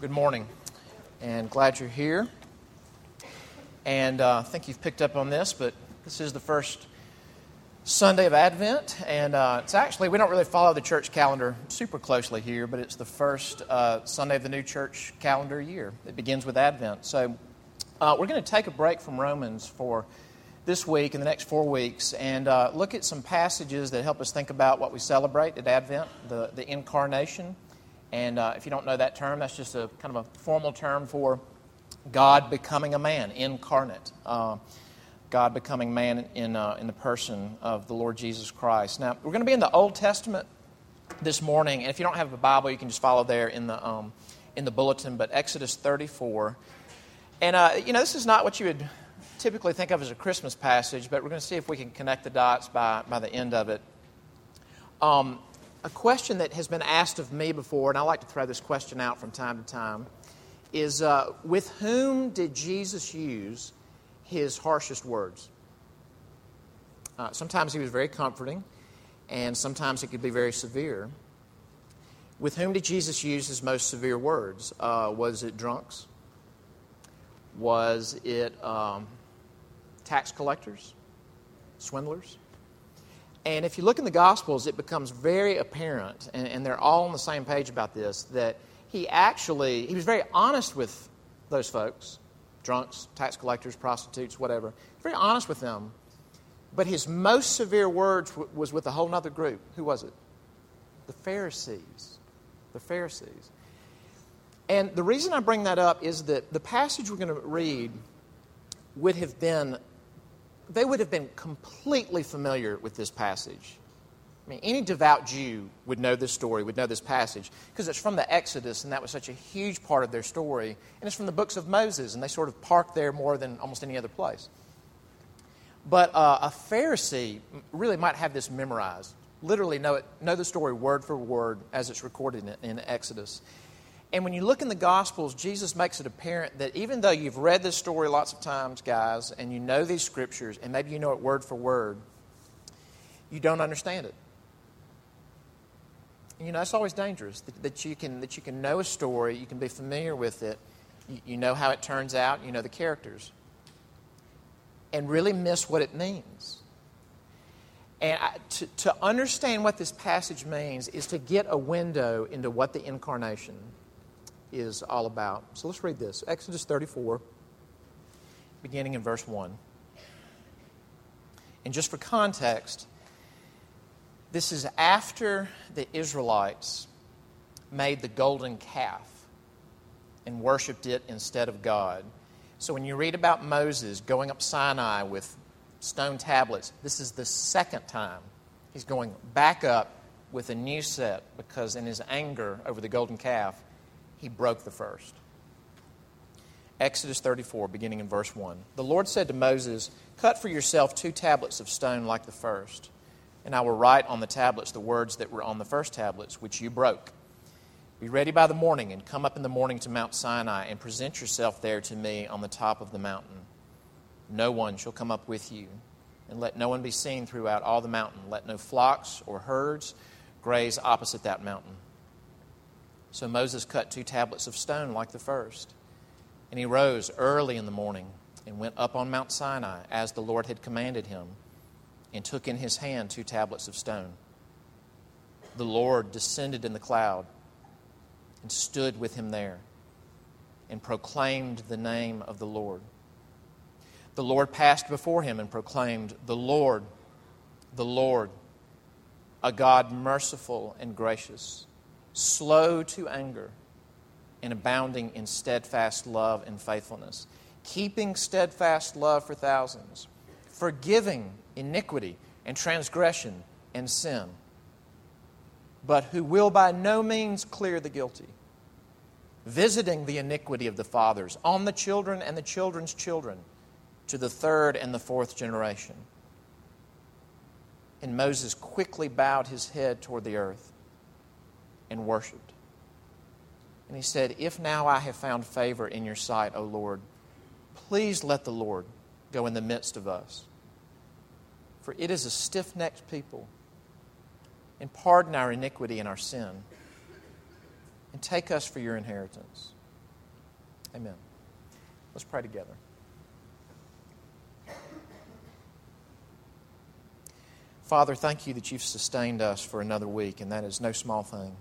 Good morning, and glad you're here. And uh, I think you've picked up on this, but this is the first Sunday of Advent, and uh, it's actually, we don't really follow the church calendar super closely here, but it's the first uh, Sunday of the new church calendar year. It begins with Advent. So uh, we're going to take a break from Romans for this week and the next four weeks and uh, look at some passages that help us think about what we celebrate at Advent, the, the incarnation and uh, if you don't know that term, that's just a kind of a formal term for God becoming a man, incarnate. Uh, God becoming man in, uh, in the person of the Lord Jesus Christ. Now, we're going to be in the Old Testament this morning, and if you don't have a Bible, you can just follow there in the, um, in the bulletin, but Exodus 34. And, uh, you know, this is not what you would typically think of as a Christmas passage, but we're going to see if we can connect the dots by, by the end of it. Um, a question that has been asked of me before, and I like to throw this question out from time to time, is uh, with whom did Jesus use his harshest words? Uh, sometimes he was very comforting, and sometimes he could be very severe. With whom did Jesus use his most severe words? Uh, was it drunks? Was it um, tax collectors? Swindlers? And if you look in the Gospels, it becomes very apparent, and, and, they're all on the same page about this, that he actually, he was very honest with those folks, drunks, tax collectors, prostitutes, whatever. Very honest with them. But his most severe words w- was with a whole other group. Who was it? The Pharisees. The Pharisees. And the reason I bring that up is that the passage we're going to read would have been they would have been completely familiar with this passage. I mean, any devout Jew would know this story, would know this passage, because it's from the Exodus, and that was such a huge part of their story. And it's from the books of Moses, and they sort of park there more than almost any other place. But uh, a Pharisee really might have this memorized, literally know, it, know the story word for word as it's recorded in, in Exodus. And when you look in the Gospels, Jesus makes it apparent that even though you've read this story lots of times, guys, and you know these scriptures, and maybe you know it word for word, you don't understand it. You know, it's always dangerous that, that, you, can, that you can know a story, you can be familiar with it, you, you know how it turns out, you know the characters, and really miss what it means. And I, to, to understand what this passage means is to get a window into what the incarnation is all about. So let's read this Exodus 34, beginning in verse 1. And just for context, this is after the Israelites made the golden calf and worshiped it instead of God. So when you read about Moses going up Sinai with stone tablets, this is the second time he's going back up with a new set because in his anger over the golden calf, he broke the first. Exodus 34, beginning in verse 1. The Lord said to Moses, Cut for yourself two tablets of stone like the first, and I will write on the tablets the words that were on the first tablets, which you broke. Be ready by the morning, and come up in the morning to Mount Sinai, and present yourself there to me on the top of the mountain. No one shall come up with you, and let no one be seen throughout all the mountain. Let no flocks or herds graze opposite that mountain. So Moses cut two tablets of stone like the first. And he rose early in the morning and went up on Mount Sinai as the Lord had commanded him, and took in his hand two tablets of stone. The Lord descended in the cloud and stood with him there and proclaimed the name of the Lord. The Lord passed before him and proclaimed, The Lord, the Lord, a God merciful and gracious slow to anger, and abounding in steadfast love and faithfulness, keeping steadfast love for thousands, forgiving iniquity and transgression and sin, but who will by no means clear the guilty, visiting the iniquity of the fathers on the children and the children's children to the third and the fourth generation. And Moses quickly bowed his head toward the earth and worshiped. And he said, If now I have found favor in your sight, O Lord, please let the Lord go in the midst of us. For it is a stiff necked people. And pardon our iniquity and our sin. And take us for your inheritance. Amen. Let's pray together. Father, thank you that you've sustained us for another week, and that is no small thing.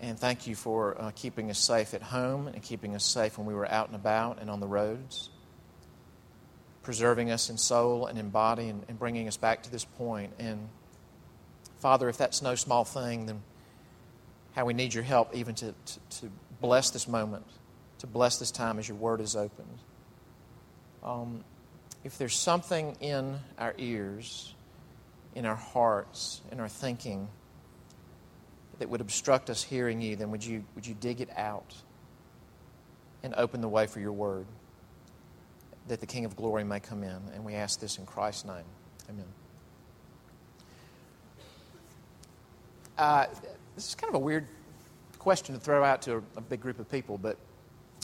And thank you for uh, keeping us safe at home and keeping us safe when we were out and about and on the roads, preserving us in soul and in body and, and bringing us back to this point. And Father, if that's no small thing, then how we need your help even to, to, to bless this moment, to bless this time as your word is opened. Um, if there's something in our ears, in our hearts, in our thinking that would obstruct us hearing you, then would you, would you dig it out and open the way for your word that the King of glory may come in? And we ask this in Christ's name. Amen. Uh, this is kind of a weird question to throw out to a, a big group of people, but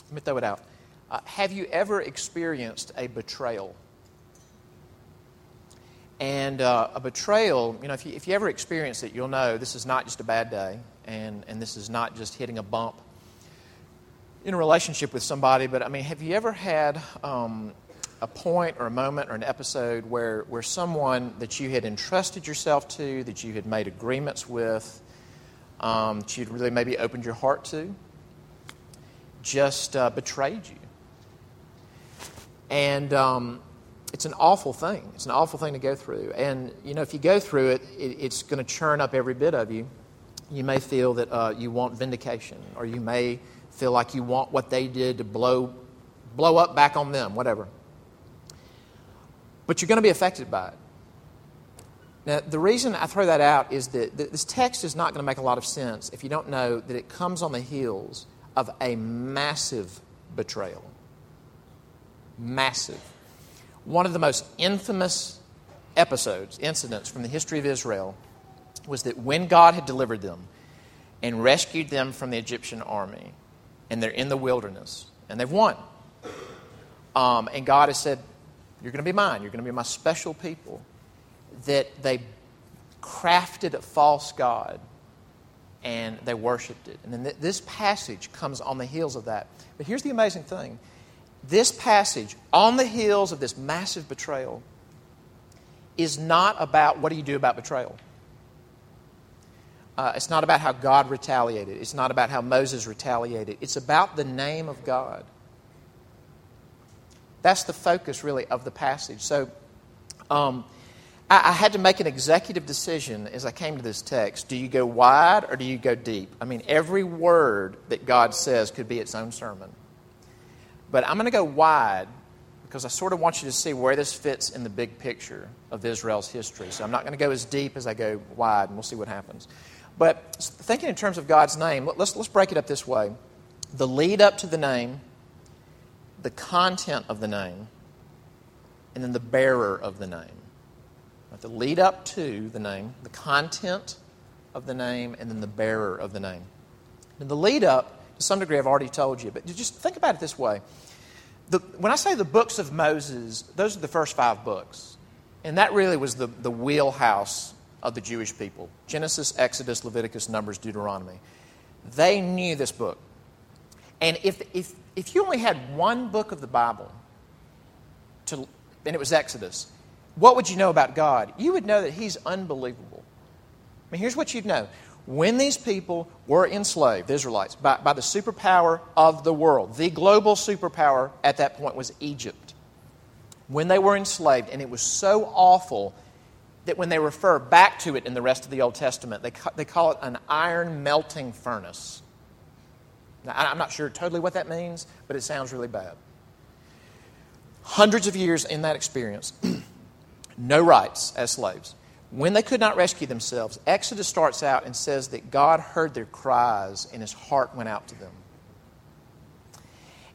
let me throw it out. Uh, have you ever experienced a betrayal? And uh, a betrayal, you know, if you, if you ever experience it, you'll know this is not just a bad day, and, and this is not just hitting a bump in a relationship with somebody. But I mean, have you ever had um, a point or a moment or an episode where, where someone that you had entrusted yourself to, that you had made agreements with, um, that you'd really maybe opened your heart to, just uh, betrayed you? And um, it's an awful thing. It's an awful thing to go through. And, you know, if you go through it, it it's going to churn up every bit of you. You may feel that uh, you want vindication, or you may feel like you want what they did to blow, blow up back on them, whatever. But you're going to be affected by it. Now, the reason I throw that out is that this text is not going to make a lot of sense if you don't know that it comes on the heels of a massive betrayal. Massive one of the most infamous episodes, incidents from the history of Israel was that when God had delivered them and rescued them from the Egyptian army, and they're in the wilderness, and they've won. Um, and God has said, You're going to be mine, you're going to be my special people. That they crafted a false God and they worshiped it. And then th- this passage comes on the heels of that. But here's the amazing thing this passage, on the heels of this massive betrayal, is not about what do you do about betrayal. Uh, it's not about how God retaliated. It's not about how Moses retaliated. It's about the name of God. That's the focus, really, of the passage. So um, I, I had to make an executive decision as I came to this text. Do you go wide or do you go deep? I mean, every word that God says could be its own sermon. But I'm going to go wide because I sort of want you to see where this fits in the big picture of Israel's history. So I'm not going to go as deep as I go wide, and we'll see what happens. But thinking in terms of God's name, let's, let's break it up this way the lead up to the name, the content of the name, and then the bearer of the name. The lead up to the name, the content of the name, and then the bearer of the name. And the lead up some degree, I've already told you, but just think about it this way. The, when I say the books of Moses, those are the first five books. And that really was the, the wheelhouse of the Jewish people Genesis, Exodus, Leviticus, Numbers, Deuteronomy. They knew this book. And if, if, if you only had one book of the Bible, to, and it was Exodus, what would you know about God? You would know that He's unbelievable. I mean, here's what you'd know when these people were enslaved, the Israelites, by, by the superpower of the world, the global superpower at that point was Egypt. When they were enslaved, and it was so awful that when they refer back to it in the rest of the Old Testament, they, they call it an iron melting furnace. Now, I'm not sure totally what that means, but it sounds really bad. Hundreds of years in that experience, no rights as slaves. When they could not rescue themselves, Exodus starts out and says that God heard their cries and his heart went out to them.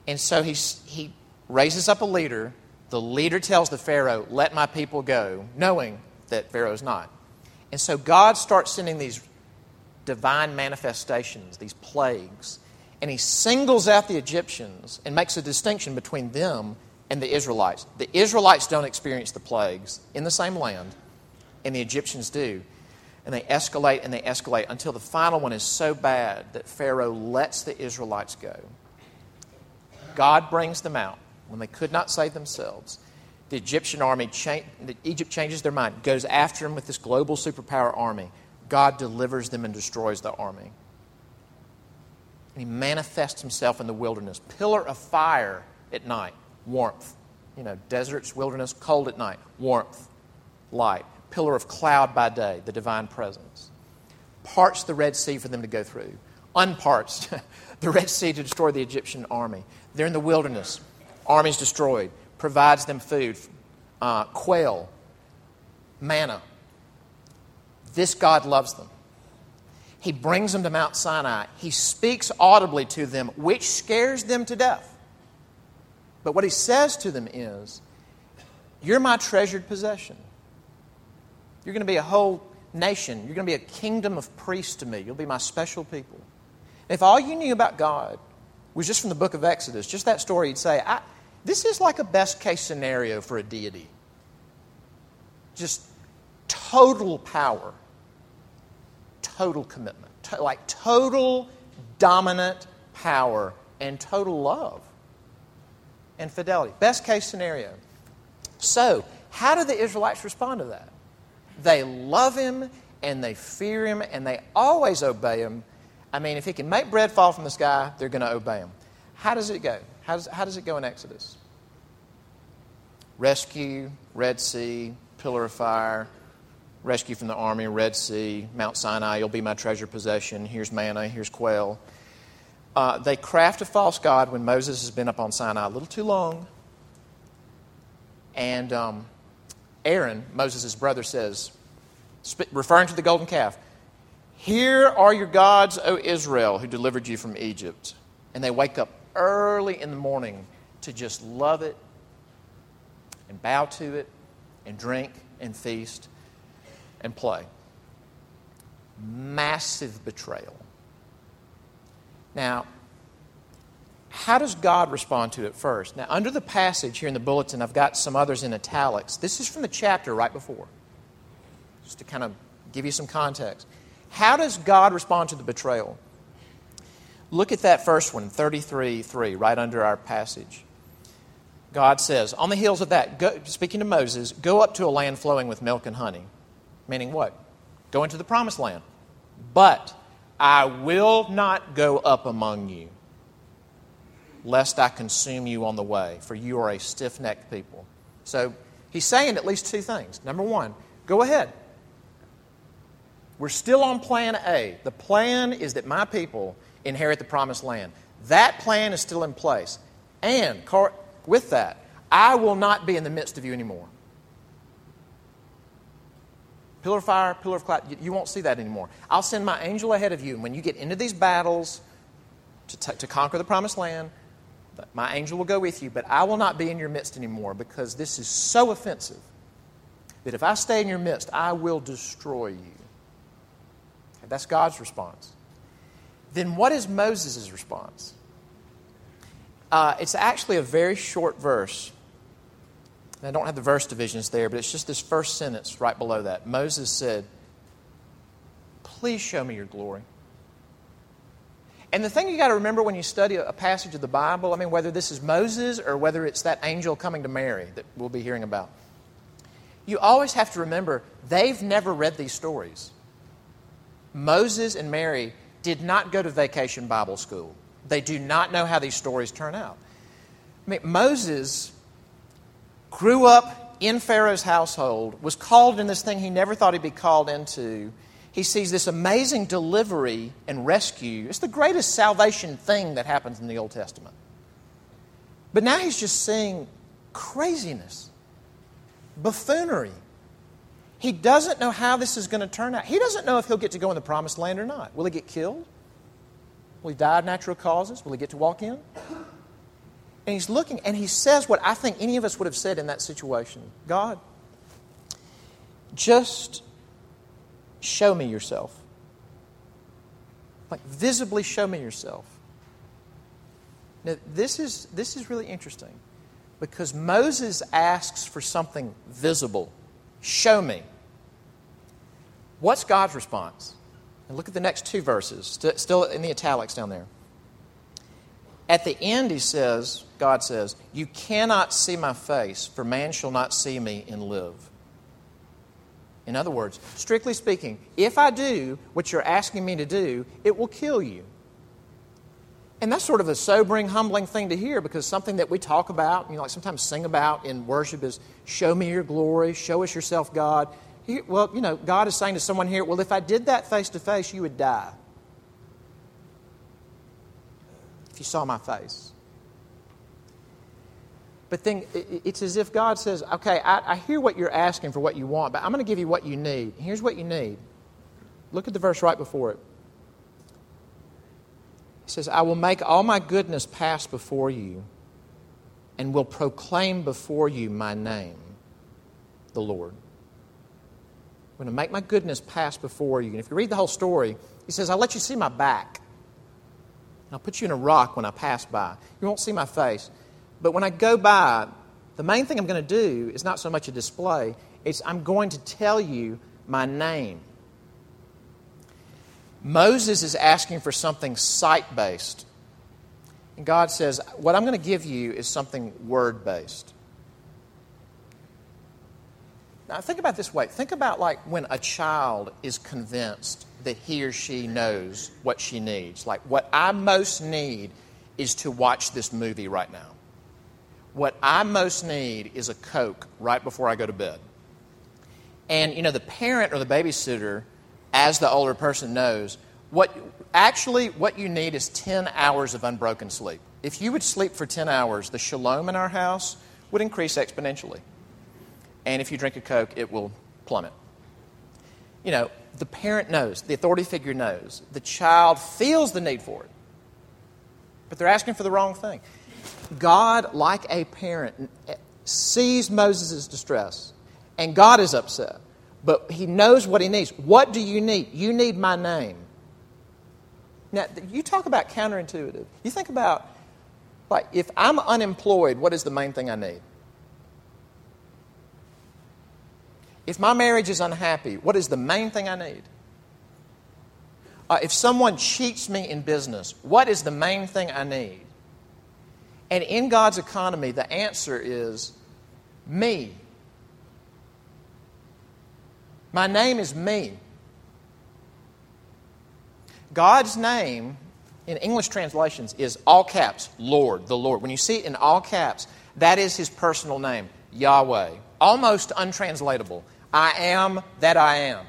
And so he, he raises up a leader. The leader tells the Pharaoh, Let my people go, knowing that Pharaoh's not. And so God starts sending these divine manifestations, these plagues, and he singles out the Egyptians and makes a distinction between them and the Israelites. The Israelites don't experience the plagues in the same land and the Egyptians do. And they escalate and they escalate until the final one is so bad that Pharaoh lets the Israelites go. God brings them out when they could not save themselves. The Egyptian army, cha- Egypt changes their mind, goes after them with this global superpower army. God delivers them and destroys the army. And he manifests himself in the wilderness. Pillar of fire at night, warmth. You know, deserts, wilderness, cold at night, warmth, light. Pillar of cloud by day, the divine presence. Parts the Red Sea for them to go through. Unparts the Red Sea to destroy the Egyptian army. They're in the wilderness. Armies destroyed. Provides them food, uh, quail, manna. This God loves them. He brings them to Mount Sinai. He speaks audibly to them, which scares them to death. But what he says to them is, You're my treasured possession. You're going to be a whole nation. You're going to be a kingdom of priests to me. You'll be my special people. If all you knew about God was just from the book of Exodus, just that story, you'd say, This is like a best case scenario for a deity. Just total power, total commitment, to, like total dominant power and total love and fidelity. Best case scenario. So, how do the Israelites respond to that? They love him and they fear him and they always obey him I mean, if he can make bread fall from the sky, they're going to obey him. How does it go? How does, how does it go in Exodus? Rescue, Red Sea, pillar of fire, rescue from the army, Red Sea, Mount Sinai, you'll be my treasure possession. Here's manna, here's quail. Uh, they craft a false god when Moses has been up on Sinai a little too long. And um, Aaron, Moses' brother, says, referring to the golden calf, here are your gods, O Israel, who delivered you from Egypt. And they wake up early in the morning to just love it and bow to it and drink and feast and play. Massive betrayal. Now, how does God respond to it first? Now, under the passage here in the bulletin, I've got some others in italics. This is from the chapter right before, just to kind of give you some context. How does God respond to the betrayal? Look at that first one, 33 3, right under our passage. God says, On the heels of that, go, speaking to Moses, go up to a land flowing with milk and honey. Meaning what? Go into the promised land. But I will not go up among you, lest I consume you on the way, for you are a stiff necked people. So he's saying at least two things. Number one, go ahead, we're still on plan A. The plan is that my people inherit the promised land. That plan is still in place. And with that, I will not be in the midst of you anymore. Pillar of fire, pillar of cloud, you, won't see that anymore. I'll send my angel ahead of you. And when you get into these battles to, t- to conquer the promised land, my angel will go with you, but I will not be in your midst anymore because this is so offensive that if I stay in your midst, I will destroy you. That's God's response. Then what is Moses' response? Uh, it's actually a very short verse. I don't have the verse divisions there, but it's just this first sentence right below that. Moses said, Please show me your glory. And the thing you got to remember when you study a passage of the Bible, I mean, whether this is Moses or whether it's that angel coming to Mary that we'll be hearing about, you always have to remember they've never read these stories. Moses and Mary did not go to vacation Bible school. They do not know how these stories turn out. I mean, Moses grew up in Pharaoh's household, was called in this thing he never thought he'd be called into. He sees this amazing delivery and rescue. It's the greatest salvation thing that happens in the Old Testament. But now he's just seeing craziness, buffoonery, he doesn't know how this is going to turn out. He doesn't know if he'll get to go in the promised land or not. Will he get killed? Will he die of natural causes? Will he get to walk in? And he's looking and he says what I think any of us would have said in that situation God, just show me yourself. Like, visibly show me yourself. Now, this is, this is really interesting because Moses asks for something visible Show me. What's God's response? And look at the next two verses, st- still in the italics down there. At the end, he says, God says, You cannot see my face, for man shall not see me and live. In other words, strictly speaking, if I do what you're asking me to do, it will kill you. And that's sort of a sobering, humbling thing to hear because something that we talk about, you know, like sometimes sing about in worship is show me your glory, show us yourself, God. well, you know, God is saying to someone here, well, if I did that face to face, you would die. If you saw my face. But then it's as if God says, okay, I, I hear what you're asking for what you want, but I'm going to give you what you need. Here's what you need. Look at the verse right before it. He says, I will make all my goodness pass before you and will proclaim before you my name, the Lord. I'm going to make my goodness pass before you. And if you read the whole story, he says, I'll let you see my back. I'll put you in a rock when I pass by. You won't see my face. But when I go by, the main thing I'm going to do is not so much a display, it's I'm going to tell you my name. Moses is asking for something sight based. And God says, What I'm going to give you is something word based. Now, think about this way. Think about like when a child is convinced that he or she knows what she needs. Like, what I most need is to watch this movie right now. What I most need is a Coke right before I go to bed. And, you know, the parent or the babysitter as the older person knows, what actually what you need is 10 hours of unbroken sleep. If you would sleep for 10 hours, the shalom in our house would increase exponentially. And if you drink a Coke, it will plummet. You know, the parent knows, the authority figure knows, the child feels the need for it, but they're asking for the wrong thing. God, like a parent, sees Moses' distress, and God is upset but he knows what he needs. What do you need? You need my name. Now, you talk about counterintuitive. You think about, like, if I'm unemployed, what is the main thing I need? If my marriage is unhappy, what is the main thing I need? Uh, if someone cheats me in business, what is the main thing I need? And in God's economy, the answer is me. My name is me. God's name in English translations is all caps, Lord, the Lord. When you see it in all caps, that is his personal name, Yahweh. Almost untranslatable. I am that I am.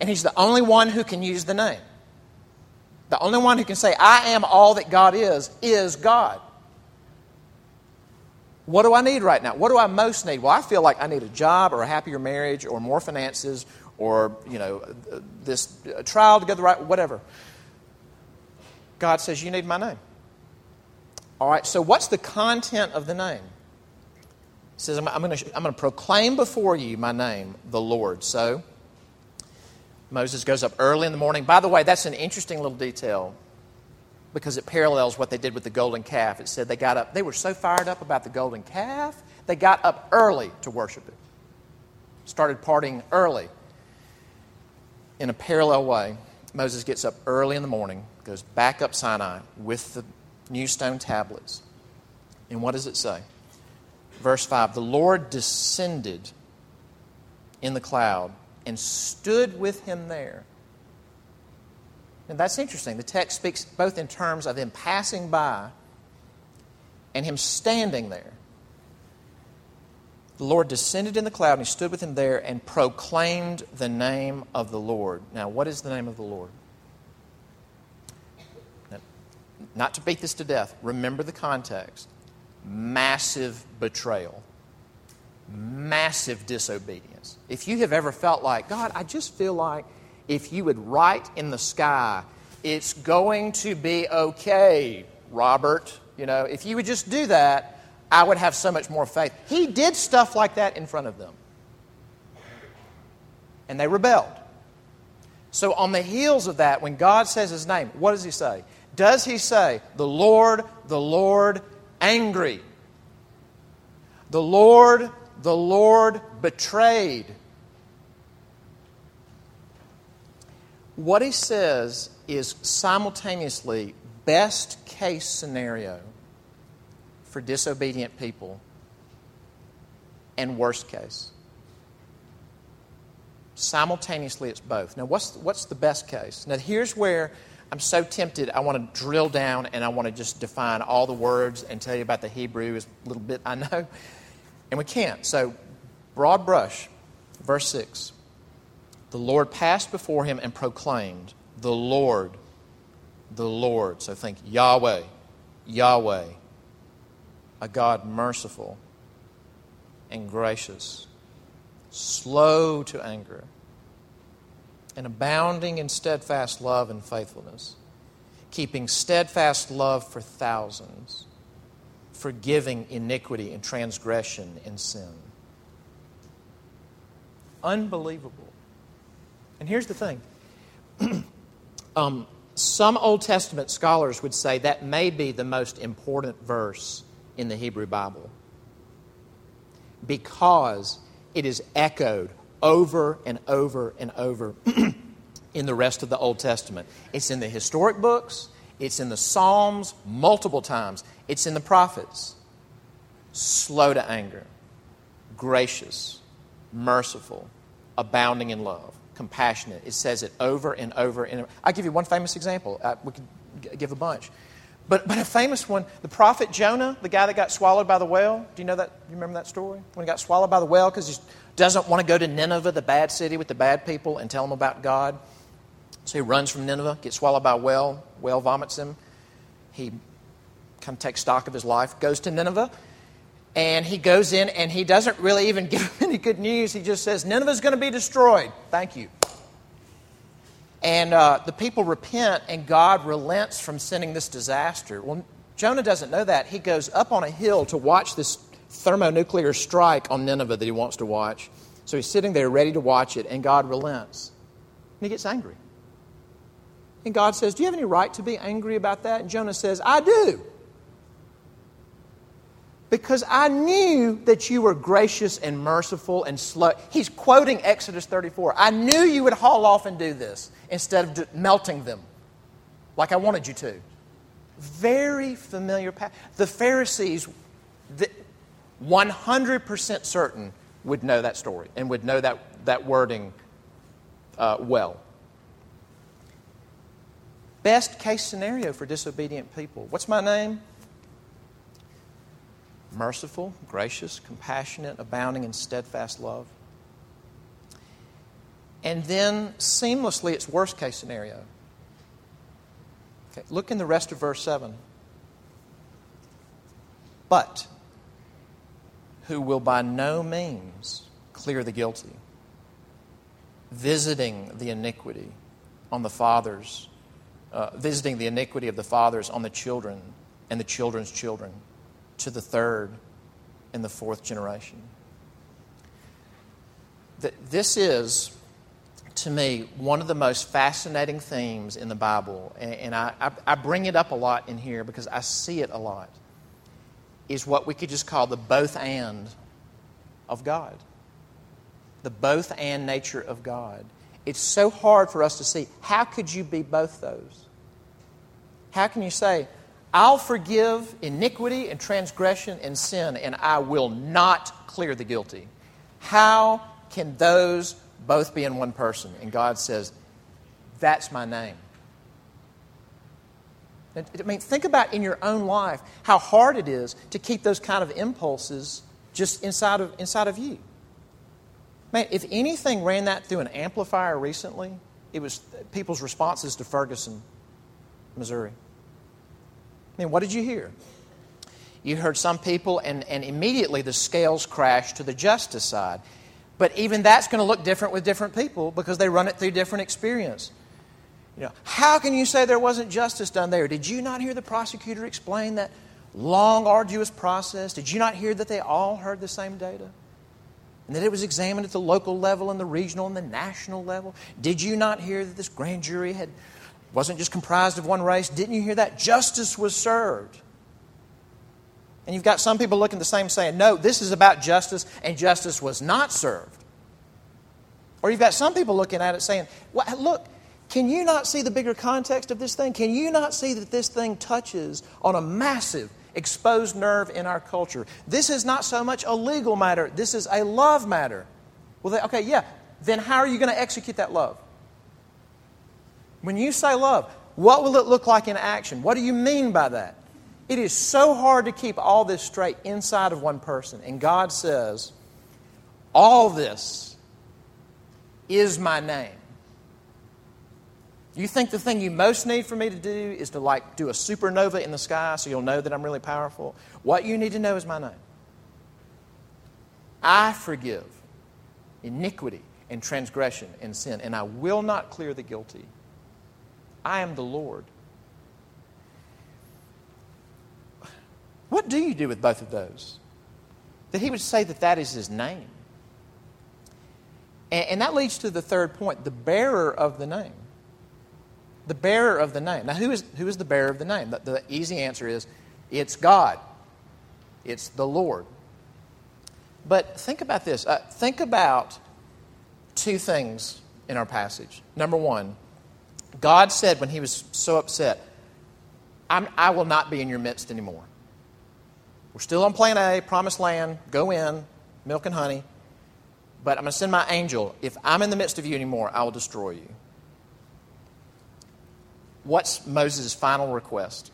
And he's the only one who can use the name. The only one who can say, I am all that God is, is God. What do I need right now? What do I most need? Well, I feel like I need a job or a happier marriage or more finances or, you know, this trial to get the right, whatever. God says, You need my name. All right, so what's the content of the name? He says, I'm, I'm going to proclaim before you my name, the Lord. So Moses goes up early in the morning. By the way, that's an interesting little detail because it parallels what they did with the golden calf. It said they got up, they were so fired up about the golden calf, they got up early to worship it. Started partying early. In a parallel way, Moses gets up early in the morning, goes back up Sinai with the new stone tablets. And what does it say? Verse 5 The Lord descended in the cloud and stood with him there and that's interesting. The text speaks both in terms of him passing by and him standing there. The Lord descended in the cloud and he stood with him there and proclaimed the name of the Lord. Now, what is the name of the Lord? Not to beat this to death, remember the context. Massive betrayal, massive disobedience. If you have ever felt like, God, I just feel like if you would write in the sky, it's going to be okay, Robert. You know, if you would just do that, I would have so much more faith. He did stuff like that in front of them. And they rebelled. So, on the heels of that, when God says his name, what does he say? Does he say, the Lord, the Lord, angry? The Lord, the Lord, betrayed? What he says is simultaneously best case scenario for disobedient people and worst case. Simultaneously, it's both. Now, what's, what's the best case? Now, here's where I'm so tempted. I want to drill down and I want to just define all the words and tell you about the Hebrew as a little bit I know. And we can't. So, broad brush, verse 6. The Lord passed before him and proclaimed, The Lord, the Lord. So think Yahweh, Yahweh, a God merciful and gracious, slow to anger, and abounding in steadfast love and faithfulness, keeping steadfast love for thousands, forgiving iniquity and transgression and sin. Unbelievable. And here's the thing um, some Old Testament scholars would say that may be the most important verse in the Hebrew Bible because it is echoed over and over and over in the rest of the Old Testament. It's in the historic books, it's in the Psalms multiple times, it's in the prophets. Slow to anger, gracious, merciful, abounding in love, compassionate. It says it over and over and over. I'll give you one famous example. Uh, we could g- give a bunch. But, but a famous one, the prophet Jonah, the guy that got swallowed by the whale. Do you know that? You remember that story? When he got swallowed by the whale because he doesn't want to go to Nineveh, the bad city with the bad people, and tell them about God. So he runs from Nineveh, gets swallowed by a whale. Whale vomits him. He kind of takes stock of his life, goes to Nineveh, and he goes in and he doesn't really even give him any good news. He just says, Nineveh's going to be destroyed. Thank you. And uh, the people repent, and God relents from sending this disaster. Well, Jonah doesn't know that. He goes up on a hill to watch this thermonuclear strike on Nineveh that he wants to watch. So he's sitting there ready to watch it, and God relents. And he gets angry. And God says, Do you have any right to be angry about that? And Jonah says, I do. Because I knew that you were gracious and merciful and slow. He's quoting Exodus 34. I knew you would haul off and do this instead of melting them like I wanted you to. Very familiar path. The Pharisees, 100% certain, would know that story and would know that, that wording uh, well. Best case scenario for disobedient people. What's my name? Merciful, gracious, compassionate, abounding in steadfast love. And then seamlessly, it's worst case scenario. Okay, look in the rest of verse 7. But who will by no means clear the guilty, visiting the iniquity on the fathers, uh, visiting the iniquity of the fathers on the children and the children's children to the third and the fourth generation. This is to me, one of the most fascinating themes in the Bible, and, I, I bring it up a lot in here because I see it a lot, is what we could just call the both and of God. The both and nature of God. It's so hard for us to see. How could you be both those? How can you say, I'll forgive iniquity and transgression and sin, and I will not clear the guilty? How can those both be in one person. And God says, That's my name. I mean, think about in your own life how hard it is to keep those kind of impulses just inside of, inside of you. Man, if anything ran that through an amplifier recently, it was people's responses to Ferguson, Missouri. I mean, what did you hear? You heard some people, and, and immediately the scales crashed to the justice side. But even that's going to look different with different people because they run it through different experience. You know, how can you say there wasn't justice done there? Did you not hear the prosecutor explain that long, arduous process? Did you not hear that they all heard the same data? And that it was examined at the local level and the regional and the national level? Did you not hear that this grand jury had wasn't just comprised of one race? Didn't you hear that justice was served? And you've got some people looking the same saying, no, this is about justice, and justice was not served. Or you've got some people looking at it saying, well, look, Can you not see the bigger context of this thing? Can you not see that this thing touches on a massive exposed nerve in our culture? This is not so much a legal matter, this is a love matter. Well, they, okay, yeah, then how are you going to execute that love? When you say love, what will it look like in action? What do you mean by that? It is so hard to keep all this straight inside of one person. And God says, All this is my name. You think the thing you most need for me to do is to like do a supernova in the sky so you'll know that I'm really powerful? What you need to know is my name. I forgive iniquity and transgression and sin, and I will not clear the guilty. I am the Lord. What do you do with both of those? That he would say that that is his name. And, and that leads to the third point the bearer of the name. The bearer of the name. Now, who is, who is the bearer of the name? The, the easy answer is it's God, it's the Lord. But think about this. Uh, think about two things in our passage. Number one, God said when he was so upset, I will not be in your midst anymore. We're still on plan A, promised land, go in, milk and honey. But I'm going to send my angel. If I'm in the midst of you anymore, I will destroy you. What's Moses' final request?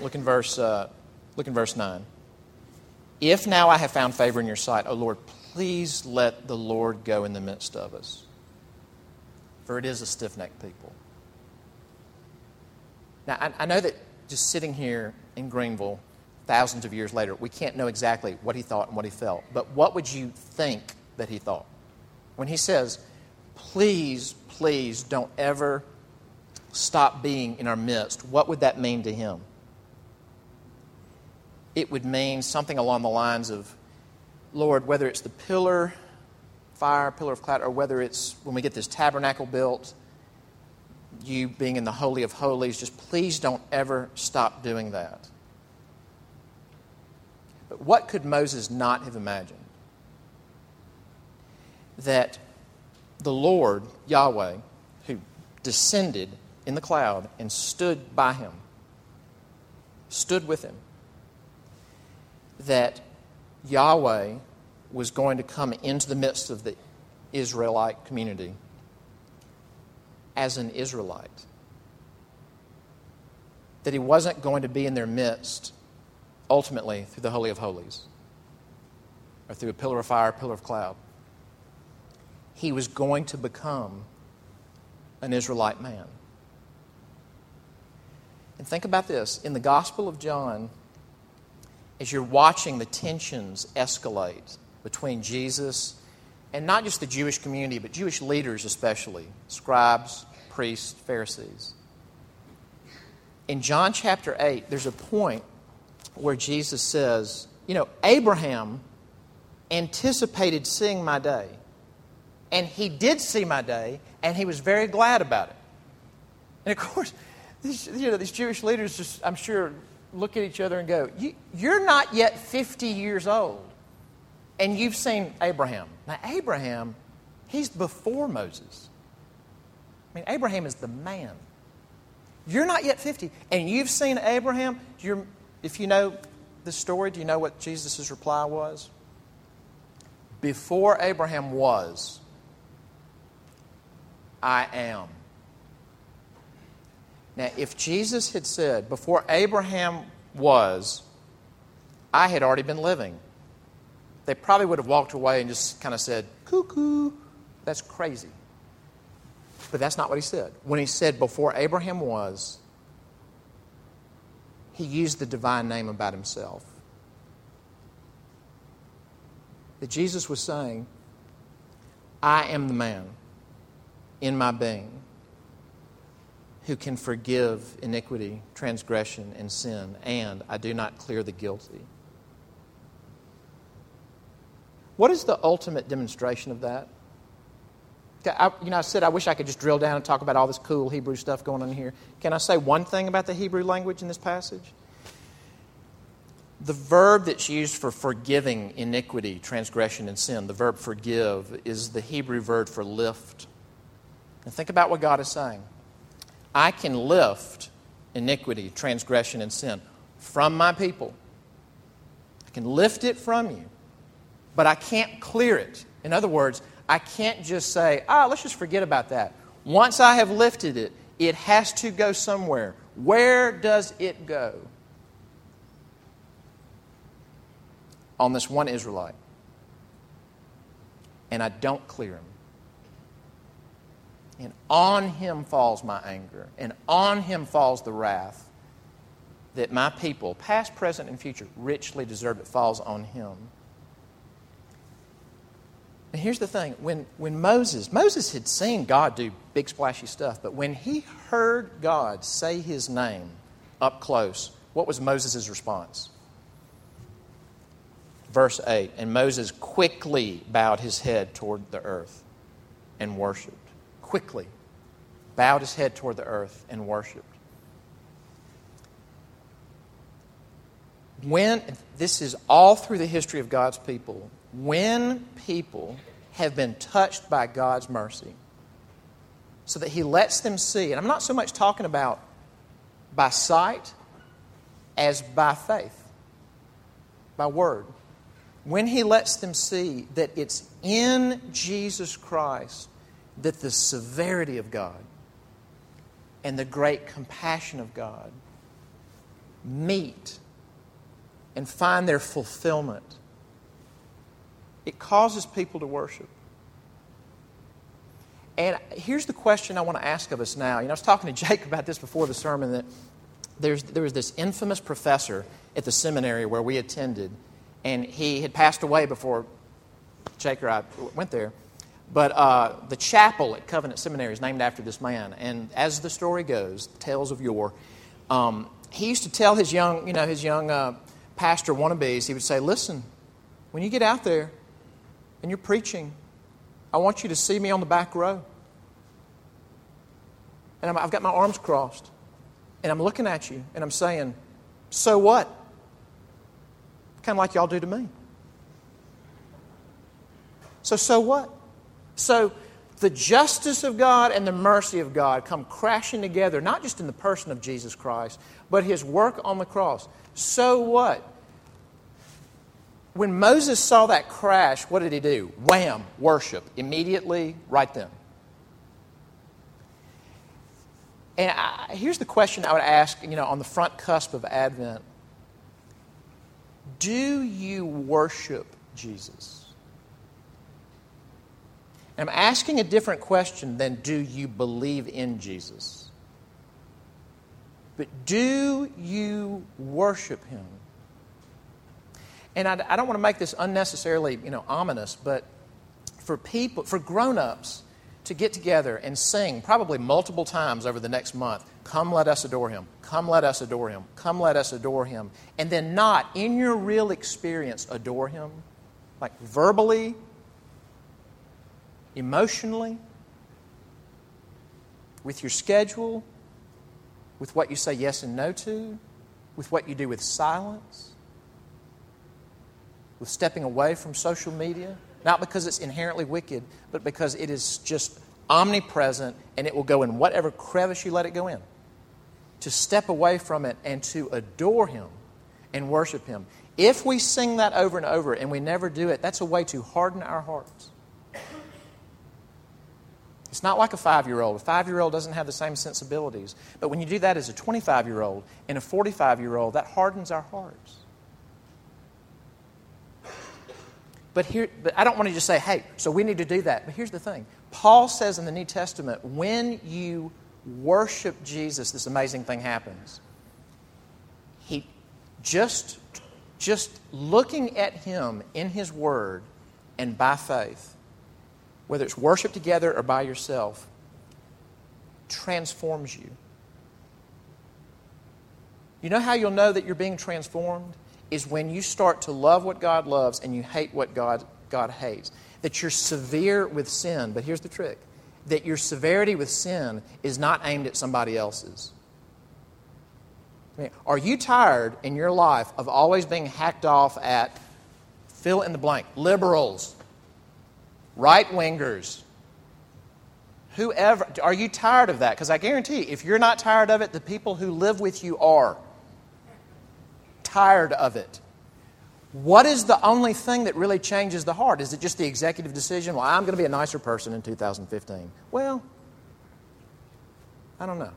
Look in verse, uh, look in verse 9. If now I have found favor in your sight, O Lord, please let the Lord go in the midst of us. For it is a stiff necked people. Now, I, I know that just sitting here in Greenville, thousands of years later, we can't know exactly what he thought and what he felt. But what would you think that he thought? When he says, please, please don't ever stop being in our midst, what would that mean to him? It would mean something along the lines of, Lord, whether it's the pillar, fire, pillar of cloud, or whether it's when we get this tabernacle built, you being in the Holy of Holies, just please don't ever stop doing that. But what could Moses not have imagined? That the Lord, Yahweh, who descended in the cloud and stood by him, stood with him, that Yahweh was going to come into the midst of the Israelite community as an Israelite. That he wasn't going to be in their midst ultimately through the Holy of Holies or through a pillar of fire, pillar of cloud. He was going to become an Israelite man. And think about this in the Gospel of John, as you're watching the tensions escalate between Jesus and not just the Jewish community, but Jewish leaders especially scribes, priests, Pharisees. In John chapter 8, there's a point where Jesus says, You know, Abraham anticipated seeing my day. And he did see my day, and he was very glad about it. And of course, these, you know, these Jewish leaders just, I'm sure, look at each other and go, You're not yet 50 years old, and you've seen Abraham. Now, Abraham, he's before Moses. I mean, Abraham is the man. You're not yet 50, and you've seen Abraham. You're, if you know the story, do you know what Jesus' reply was? Before Abraham was, I am. Now, if Jesus had said, Before Abraham was, I had already been living, they probably would have walked away and just kind of said, Cuckoo, that's crazy. But that's not what he said. When he said, Before Abraham was, he used the divine name about himself. That Jesus was saying, I am the man in my being who can forgive iniquity, transgression, and sin, and I do not clear the guilty. What is the ultimate demonstration of that? I, you know, I said I wish I could just drill down and talk about all this cool Hebrew stuff going on here. Can I say one thing about the Hebrew language in this passage? The verb that's used for forgiving iniquity, transgression, and sin, the verb forgive, is the Hebrew verb for lift. And think about what God is saying. I can lift iniquity, transgression, and sin from my people. I can lift it from you, but I can't clear it. In other words, I can't just say, ah, let's just forget about that. Once I have lifted it, it has to go somewhere. Where does it go? On this one Israelite. And I don't clear him. And on him falls my anger, and on him falls the wrath that my people, past, present, and future, richly deserve. It falls on him. And here's the thing when, when Moses, Moses had seen God do big splashy stuff, but when he heard God say his name up close, what was Moses' response? Verse 8 And Moses quickly bowed his head toward the earth and worshiped. Quickly bowed his head toward the earth and worshiped. When, this is all through the history of God's people, when people have been touched by God's mercy, so that He lets them see, and I'm not so much talking about by sight as by faith, by word. When He lets them see that it's in Jesus Christ that the severity of God and the great compassion of God meet and find their fulfillment it causes people to worship. And here's the question I want to ask of us now. You know, I was talking to Jake about this before the sermon that there's, there was this infamous professor at the seminary where we attended, and he had passed away before Jake or I went there. But uh, the chapel at Covenant Seminary is named after this man. And as the story goes, tales of yore, um, he used to tell his young, you know, his young uh, pastor wannabes, he would say, listen, when you get out there, and you're preaching, I want you to see me on the back row. And i have got my arms crossed. And I'm looking at you and I'm saying, So what? Kind of like y'all do to me. So, so what? So, the justice of God and the mercy of God come crashing together, not just in the person of Jesus Christ, but his work on the cross. So what? when Moses saw that crash, what did he do? Wham, worship. Immediately, right then. And I, here's the question I would ask, you know, on the front cusp of Advent. Do you worship Jesus? And I'm asking a different question than do you believe in Jesus? But do you worship him? And I, I don't want to make this unnecessarily, you know, ominous, but for people, for grown-ups to get together and sing probably multiple times over the next month, come let us adore him, come let us adore him, come let us adore him, and then not in your real experience adore him, like verbally, emotionally, with your schedule, with what you say yes and no to, with what you do with silence with stepping away from social media, not because it's inherently wicked, but because it is just omnipresent and it will go in whatever crevice you let it go in. To step away from it and to adore Him and worship Him. If we sing that over and over and we never do it, that's a way to harden our hearts. It's not like a five year old. A five year old doesn't have the same sensibilities. But when you do that as a 25 year old and a 45 year old, that hardens our hearts. But here, but I don't want to just say, hey, so we need to do that. But here's the thing Paul says in the New Testament, when you worship Jesus, this amazing thing happens. He just, just looking at him in his word and by faith, whether it's worship together or by yourself, transforms you. You know how you'll know that you're being transformed? is when you start to love what God loves and you hate what God, God hates. That you're severe with sin, but here's the trick that your severity with sin is not aimed at somebody else's. I mean, are you tired in your life of always being hacked off at fill in the blank liberals, right wingers, Whoever, are you tired of that? Because I guarantee if you're not tired of it, the people who live with you are tired of it. What is the only thing that really changes the heart? Is it just the executive decision? Well, I'm going to be a nicer person in 2015. Well, I don't know.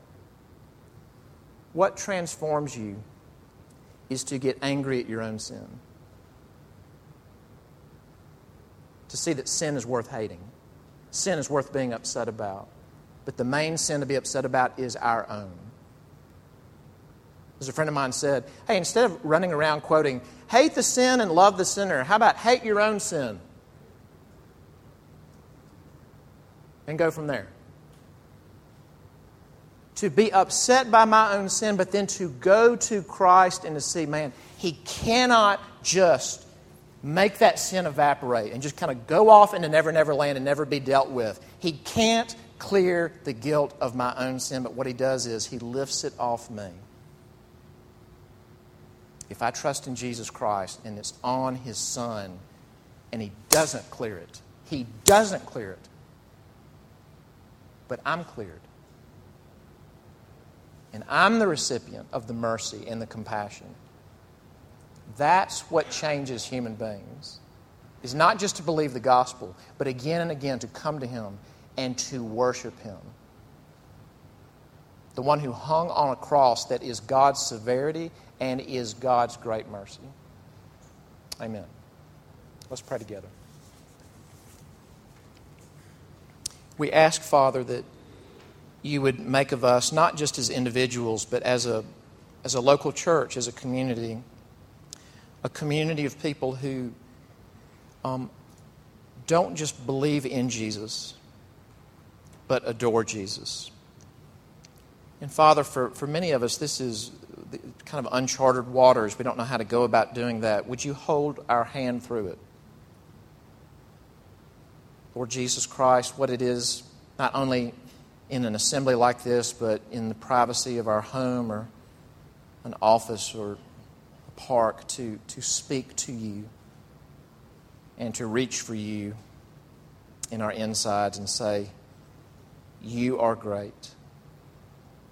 What transforms you is to get angry at your own sin, to see that sin is worth hating, sin is worth being upset about. But the main sin to be upset about is our own. As a friend of mine said, hey, instead of running around quoting, hate the sin and love the sinner, how about hate your own sin? And go from there. To be upset by my own sin, but then to go to Christ and to see, man, He cannot just make that sin evaporate and just kind of go off into never, never land and never be dealt with. He can't clear the guilt of my own sin, but what He does is He lifts it off me if I trust in Jesus Christ and it's on His Son and He doesn't clear it, He doesn't clear it, but I'm cleared. And I'm the recipient of the mercy and the compassion. That's what changes human beings. Is not just to believe the gospel, but again and again to come to Him and to worship Him. The one who hung on a cross that is God's severity and is God's great mercy. Amen. Let's pray together. We ask, Father, that you would make of us, not just as individuals, but as a, as a local church, as a community, a community of people who um, don't just believe in Jesus, but adore Jesus. And Father, for, for many of us, this is kind of uncharted waters. We don't know how to go about doing that. Would you hold our hand through it? Lord Jesus Christ, what it is, not only in an assembly like this, but in the privacy of our home or an office or park, to, to speak to you and to reach for you in our insides and say, You are great,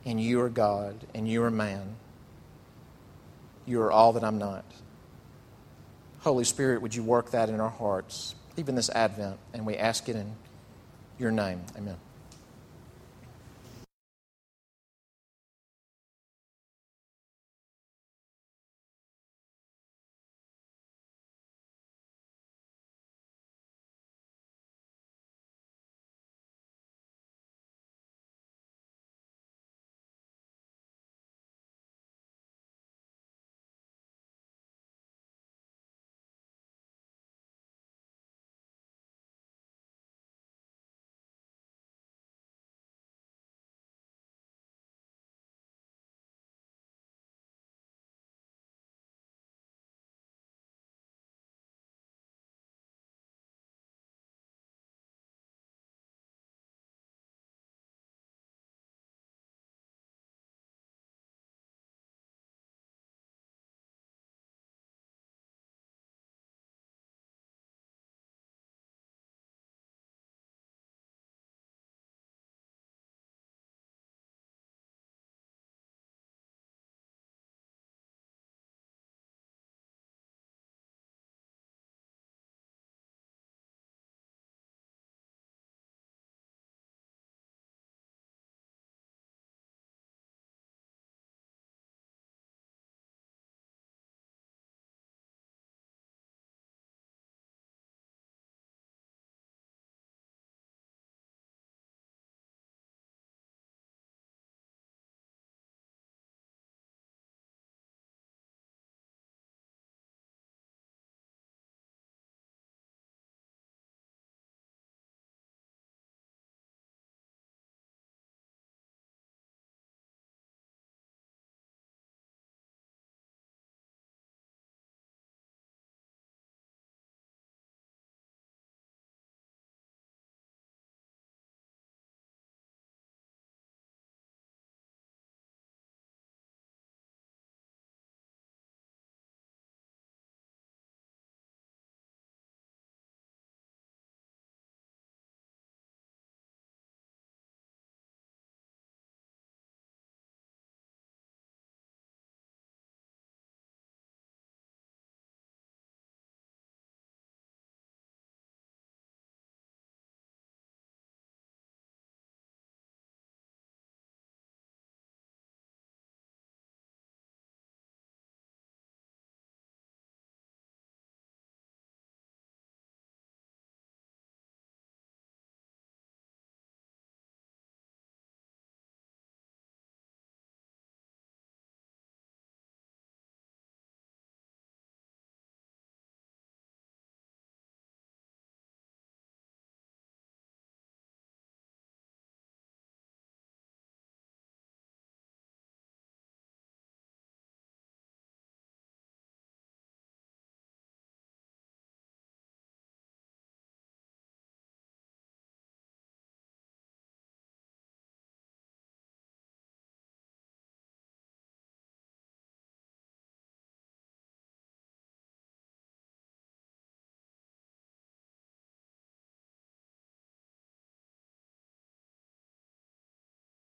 and you are God, and you are man. You are all that I'm not. Holy Spirit, would you work that in our hearts, even this Advent? And we ask it in your name. Amen.